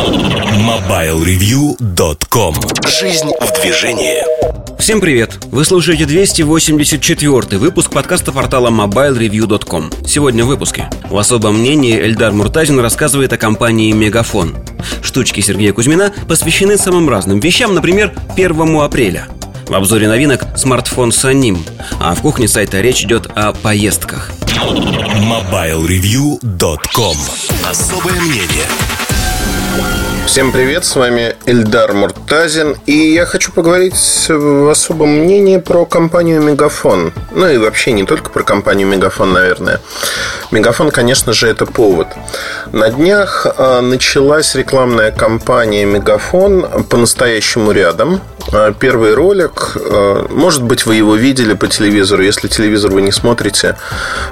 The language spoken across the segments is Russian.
MobileReview.com Жизнь в движении. Всем привет! Вы слушаете 284 выпуск подкаста портала MobileReview.com Сегодня в выпуске. В особом мнении Эльдар Муртазин рассказывает о компании Мегафон Штучки Сергея Кузьмина посвящены самым разным вещам, например, 1 апреля. В обзоре новинок смартфон Саним, а в кухне сайта речь идет о поездках. MobileReview.com Особое мнение Всем привет, с вами Эльдар Муртазин И я хочу поговорить в особом мнении про компанию Мегафон Ну и вообще не только про компанию Мегафон, наверное. Мегафон, конечно же, это повод. На днях а, началась рекламная кампания Мегафон по-настоящему рядом Первый ролик, а, может быть, вы его видели по телевизору. Если телевизор вы не смотрите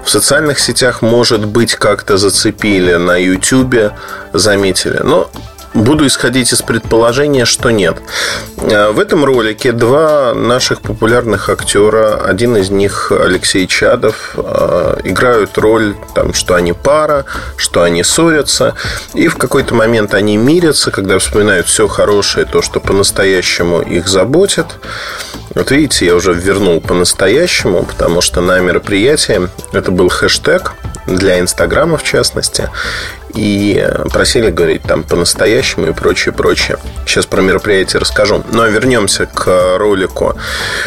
В социальных сетях, может быть, как-то зацепили На YouTube заметили. Но Буду исходить из предположения, что нет. Э, в этом ролике два наших популярных актера, один из них Алексей Чадов, э, играют роль, там, что они пара, что они ссорятся, и в какой-то момент они мирятся, когда вспоминают все хорошее, то, что по-настоящему их заботит. Вот видите, я уже вернул по-настоящему, потому что на мероприятии это был хэштег для Инстаграма в частности и просили говорить там по-настоящему и прочее, прочее. Сейчас про мероприятие расскажу. Но вернемся к ролику.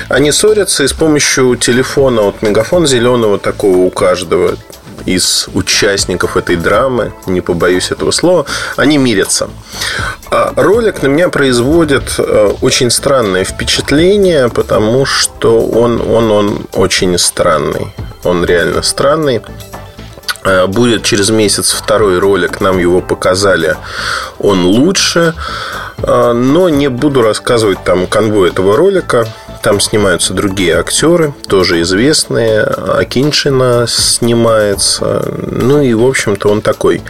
Они ссорятся и с помощью телефона, вот мегафон зеленого такого у каждого из участников этой драмы, не побоюсь этого слова, они мирятся. А ролик на меня производит э, очень странное впечатление, потому что он, он, он очень странный. Он реально странный. Э, будет через месяц второй ролик, нам его показали, он лучше. Э, но не буду рассказывать там конвой этого ролика. Там снимаются другие актеры, тоже известные. Акиншина снимается. Ну и, в общем-то, он такой.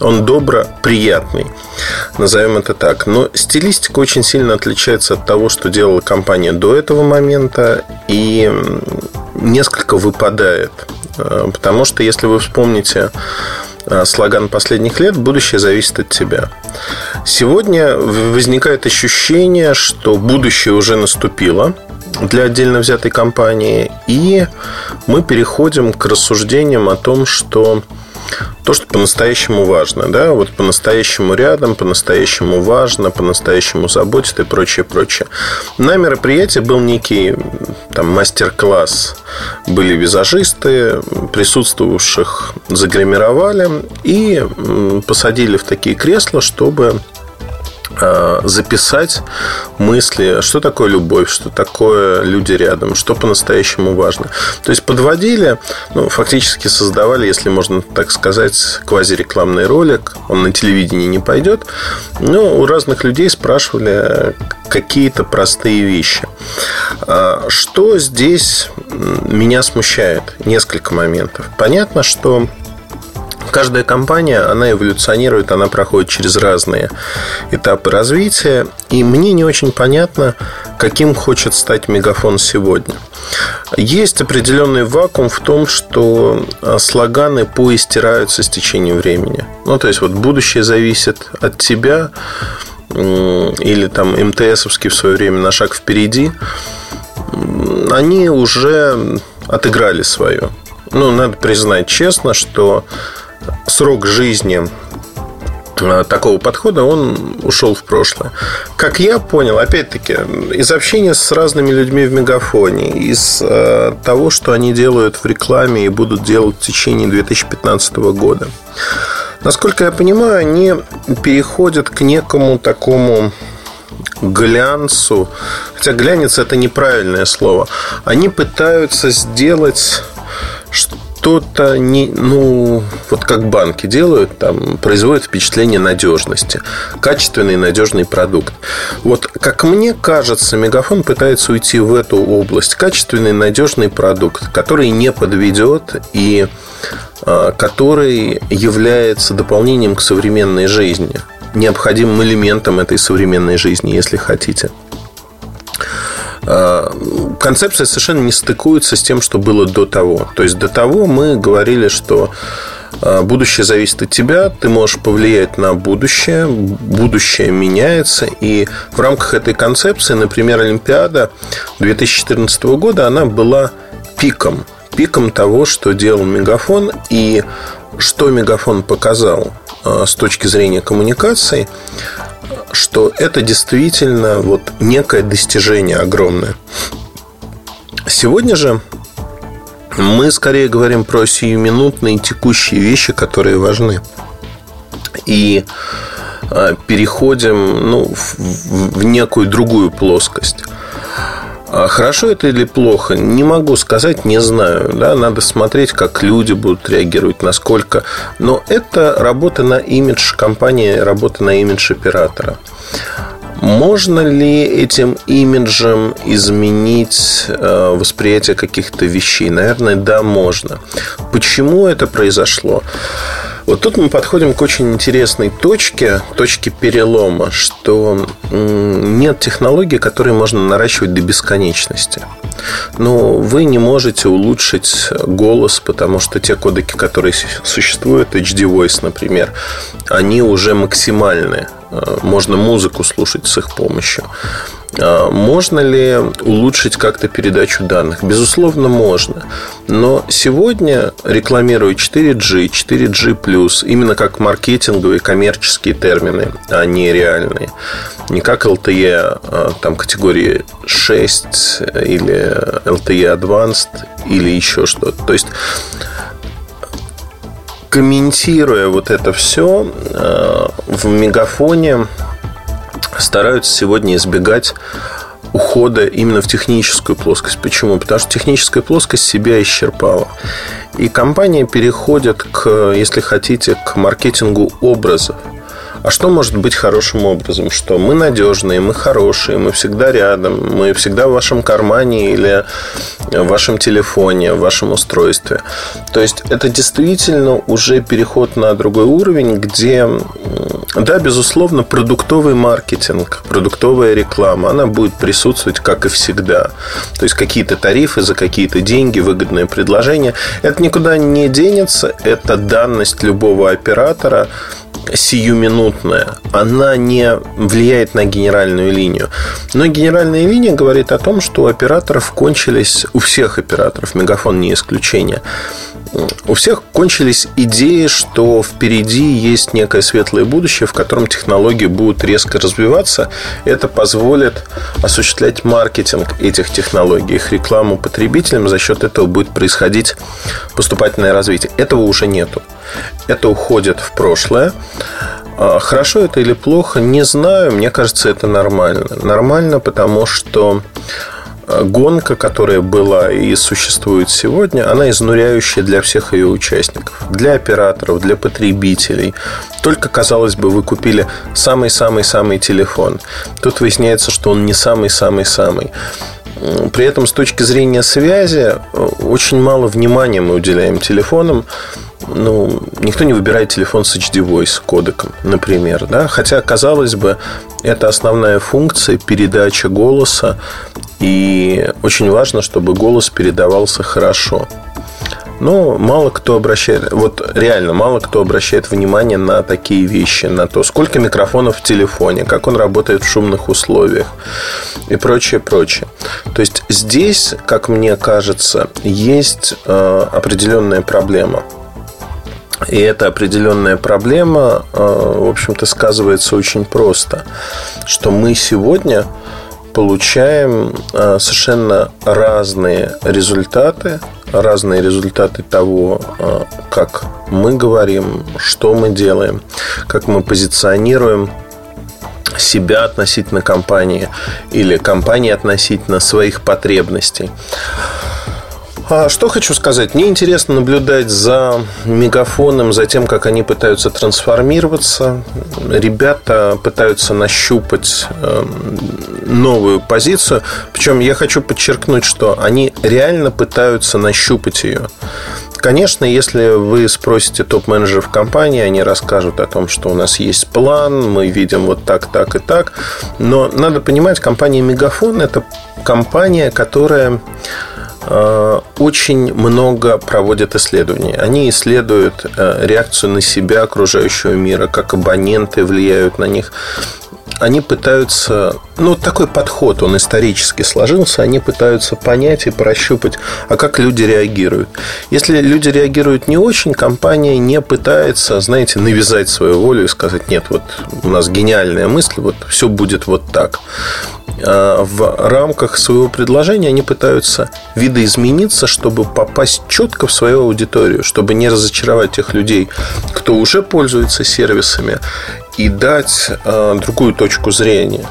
Он добро приятный. Назовем это так. Но стилистика очень сильно отличается от того, что делала компания до этого момента. И несколько выпадает потому что, если вы вспомните э, слоган последних лет «Будущее зависит от тебя». Сегодня возникает ощущение, что будущее уже наступило для отдельно взятой компании, и мы переходим к рассуждениям о том, что то, что по-настоящему важно, да, вот по-настоящему рядом, по-настоящему важно, по-настоящему заботит и прочее, прочее. На мероприятии был некий там мастер-класс. Были визажисты, присутствовавших загримировали и посадили в такие кресла, чтобы записать мысли, что такое любовь, что такое люди рядом, что по-настоящему важно. То есть подводили, ну, фактически создавали, если можно так сказать, квазирекламный ролик. Он на телевидении не пойдет. Но у разных людей спрашивали какие-то простые вещи. А что здесь меня смущает? Несколько моментов. Понятно, что Каждая компания, она эволюционирует, она проходит через разные этапы развития. И мне не очень понятно, каким хочет стать Мегафон сегодня. Есть определенный вакуум в том, что а, слоганы поистираются с течением времени. Ну, то есть, вот будущее зависит от тебя, или там МТСовский в свое время на шаг впереди, они уже отыграли свое. Ну, надо признать честно, что срок жизни э, такого подхода, он ушел в прошлое. Как я понял, опять-таки, из общения с разными людьми в Мегафоне, из э, того, что они делают в рекламе и будут делать в течение 2015 года. Насколько я понимаю, они переходят к некому такому глянцу. Хотя глянец это неправильное слово. Они пытаются сделать что-то не, ну, вот как банки делают, там производит впечатление надежности. Качественный надежный продукт. Вот, как мне кажется, Мегафон пытается уйти в эту область. Качественный надежный продукт, который не подведет и а, который является дополнением к современной жизни, необходимым элементом этой современной жизни, если хотите. А, концепция совершенно не стыкуется с тем, что было до того. То есть до того мы говорили, что А, будущее зависит от тебя, ты можешь повлиять на будущее, будущее меняется, и в рамках этой концепции, например, Олимпиада 2014 года, она была пиком, пиком того, что делал Мегафон, и что Мегафон показал а, с точки зрения коммуникаций, что это действительно вот некое достижение огромное. Сегодня же мы скорее говорим про сиюминутные текущие вещи, которые важны. И а, переходим ну, в, в некую другую плоскость. А хорошо это или плохо, не могу сказать, не знаю. Да? Надо смотреть, как люди будут реагировать, насколько. Но это работа на имидж компании, работа на имидж оператора. Можно ли этим имиджем изменить э, восприятие каких-то вещей? Наверное, да, можно. Почему это произошло? Вот тут мы подходим к очень интересной точке, точке перелома, что нет технологии, которые можно наращивать до бесконечности. Но вы не можете улучшить голос, потому что те кодеки, которые существуют, HD Voice, например, они уже максимальные. Э, можно музыку слушать с их помощью. А, можно ли улучшить как-то передачу данных? Безусловно, можно. Но сегодня рекламирую 4G, 4G+, именно как маркетинговые коммерческие термины, а не реальные. Не как LTE а, там, категории 6 или LTE Advanced или еще что-то. То есть комментируя вот это все а, в мегафоне стараются сегодня избегать ухода именно в техническую плоскость. Почему? Потому что техническая плоскость себя исчерпала. И компания переходит к, если хотите, к маркетингу образов. А что может быть хорошим образом? Что мы надежные, мы хорошие, мы всегда рядом, мы всегда в вашем кармане или в вашем телефоне, в вашем устройстве. То есть это действительно уже переход на другой уровень, где, да, безусловно, продуктовый маркетинг, продуктовая реклама, она будет присутствовать, как и всегда. То есть какие-то тарифы за какие-то деньги, выгодные предложения. Это никуда не денется, это данность любого оператора – сиюминутная, она не влияет на генеральную линию. Но генеральная линия говорит о том, что у операторов кончились, у всех операторов, Мегафон не исключение, у всех кончились идеи, что впереди есть некое светлое будущее, в котором технологии будут резко развиваться. Это позволит осуществлять маркетинг этих технологий, их рекламу потребителям. За счет этого будет происходить поступательное развитие. Этого уже нету. Это уходит в прошлое. А хорошо это или плохо, не знаю. Мне кажется, это нормально. Нормально, потому что гонка, которая была и существует сегодня, она изнуряющая для всех ее участников. Для операторов, для потребителей. Только, казалось бы, вы купили самый-самый-самый телефон. Тут выясняется, что он не самый-самый-самый. При этом с точки зрения связи очень мало внимания мы уделяем телефонам. Ну, никто не выбирает телефон с HD Voice кодеком, например. Да? Хотя, казалось бы, это основная функция передача голоса и очень важно, чтобы голос передавался хорошо. Но мало кто обращает, вот реально мало кто обращает внимание на такие вещи, на то, сколько микрофонов в телефоне, как он работает в шумных условиях и прочее, прочее. То есть здесь, как мне кажется, есть э, определенная проблема. И эта определенная проблема, э, в общем-то, сказывается очень просто, что мы сегодня получаем э, совершенно разные результаты, разные результаты того, э, как мы говорим, что мы делаем, как мы позиционируем себя относительно компании или компании относительно своих потребностей. А что хочу сказать? Мне интересно наблюдать за мегафоном, за тем, как они пытаются трансформироваться. Ребята пытаются нащупать эм, новую позицию. Причем я хочу подчеркнуть, что они реально пытаются нащупать ее. Конечно, если вы спросите топ-менеджеров компании, они расскажут о том, что у нас есть план, мы видим вот так, так и так. Но надо понимать, компания Мегафон – это компания, которая очень много проводят исследований. Они исследуют э, реакцию на себя окружающего мира, как абоненты влияют на них они пытаются, ну, такой подход, он исторически сложился, они пытаются понять и прощупать, а как люди реагируют. Если люди реагируют не очень, компания не пытается, знаете, навязать свою волю и сказать, нет, вот у нас гениальная мысль, вот все будет вот так. А в рамках своего предложения они пытаются видоизмениться, чтобы попасть четко в свою аудиторию, чтобы не разочаровать тех людей, кто уже пользуется сервисами, и дать э, другую точку зрения.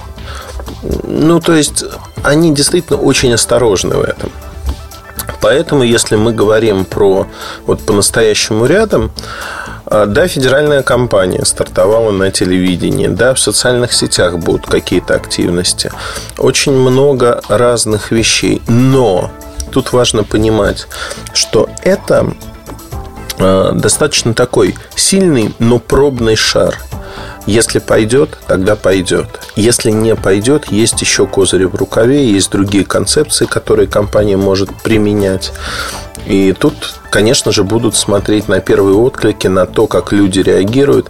Ну, то есть, они действительно очень осторожны в этом. Поэтому, если мы говорим про вот по-настоящему рядом, э, да, федеральная компания стартовала на телевидении, да, в социальных сетях будут какие-то активности. Очень много разных вещей. Но тут важно понимать, что это э, достаточно такой сильный, но пробный шар – если пойдет, тогда пойдет. Если не пойдет, есть еще козыри в рукаве, есть другие концепции, которые компания может применять. И тут, конечно же, будут смотреть на первые отклики, на то, как люди реагируют.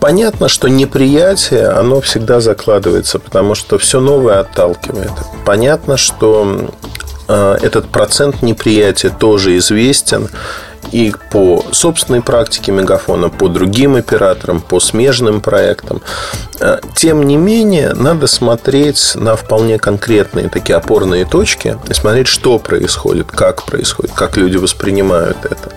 Понятно, что неприятие, оно всегда закладывается, потому что все новое отталкивает. Понятно, что э, этот процент неприятия тоже известен и по собственной практике Мегафона, по другим операторам, по смежным проектам. Э, тем не менее, надо смотреть на вполне конкретные такие опорные точки и смотреть, что происходит, как происходит, как люди воспринимают это.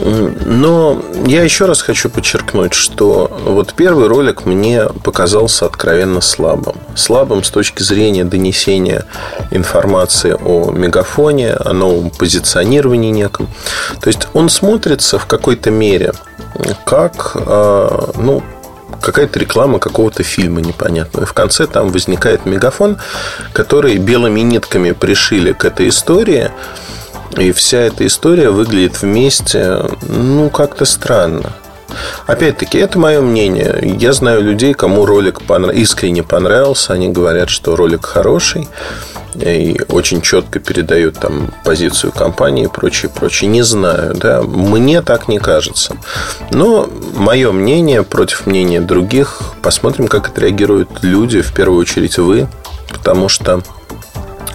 Но я еще раз хочу подчеркнуть, что вот первый ролик мне показался откровенно слабым. Слабым с точки зрения донесения информации о мегафоне, о новом позиционировании неком. То есть он смотрится в какой-то мере как а, ну, какая-то реклама какого-то фильма непонятного. И в конце там возникает мегафон, который белыми нитками пришили к этой истории – и вся эта история выглядит вместе, ну, как-то странно. Опять-таки, это мое мнение. Я знаю людей, кому ролик искренне понравился. Они говорят, что ролик хороший и очень четко передают там позицию компании и прочее, прочее. Не знаю, да. Мне так не кажется. Но мое мнение против мнения других. Посмотрим, как отреагируют люди, в первую очередь вы. Потому что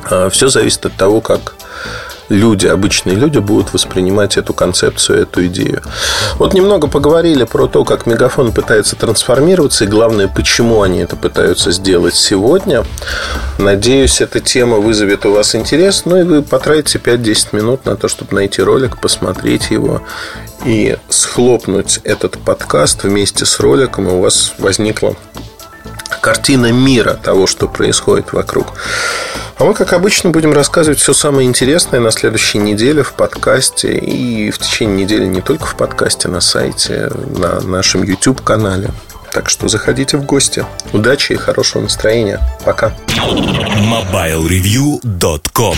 а, все зависит от того, как люди, обычные люди будут воспринимать эту концепцию, эту идею. Вот немного поговорили про то, как Мегафон пытается трансформироваться, и главное, почему они это пытаются сделать сегодня. Надеюсь, эта тема вызовет у вас интерес, ну и вы потратите 5-10 минут на то, чтобы найти ролик, посмотреть его и схлопнуть этот подкаст вместе с роликом, и у вас возникла картина мира того, что происходит вокруг. А мы, как обычно, будем рассказывать все самое интересное на следующей неделе в подкасте и в течение недели не только в подкасте, на сайте, на нашем YouTube-канале. Так что заходите в гости. Удачи и хорошего настроения. Пока. MobileReview.com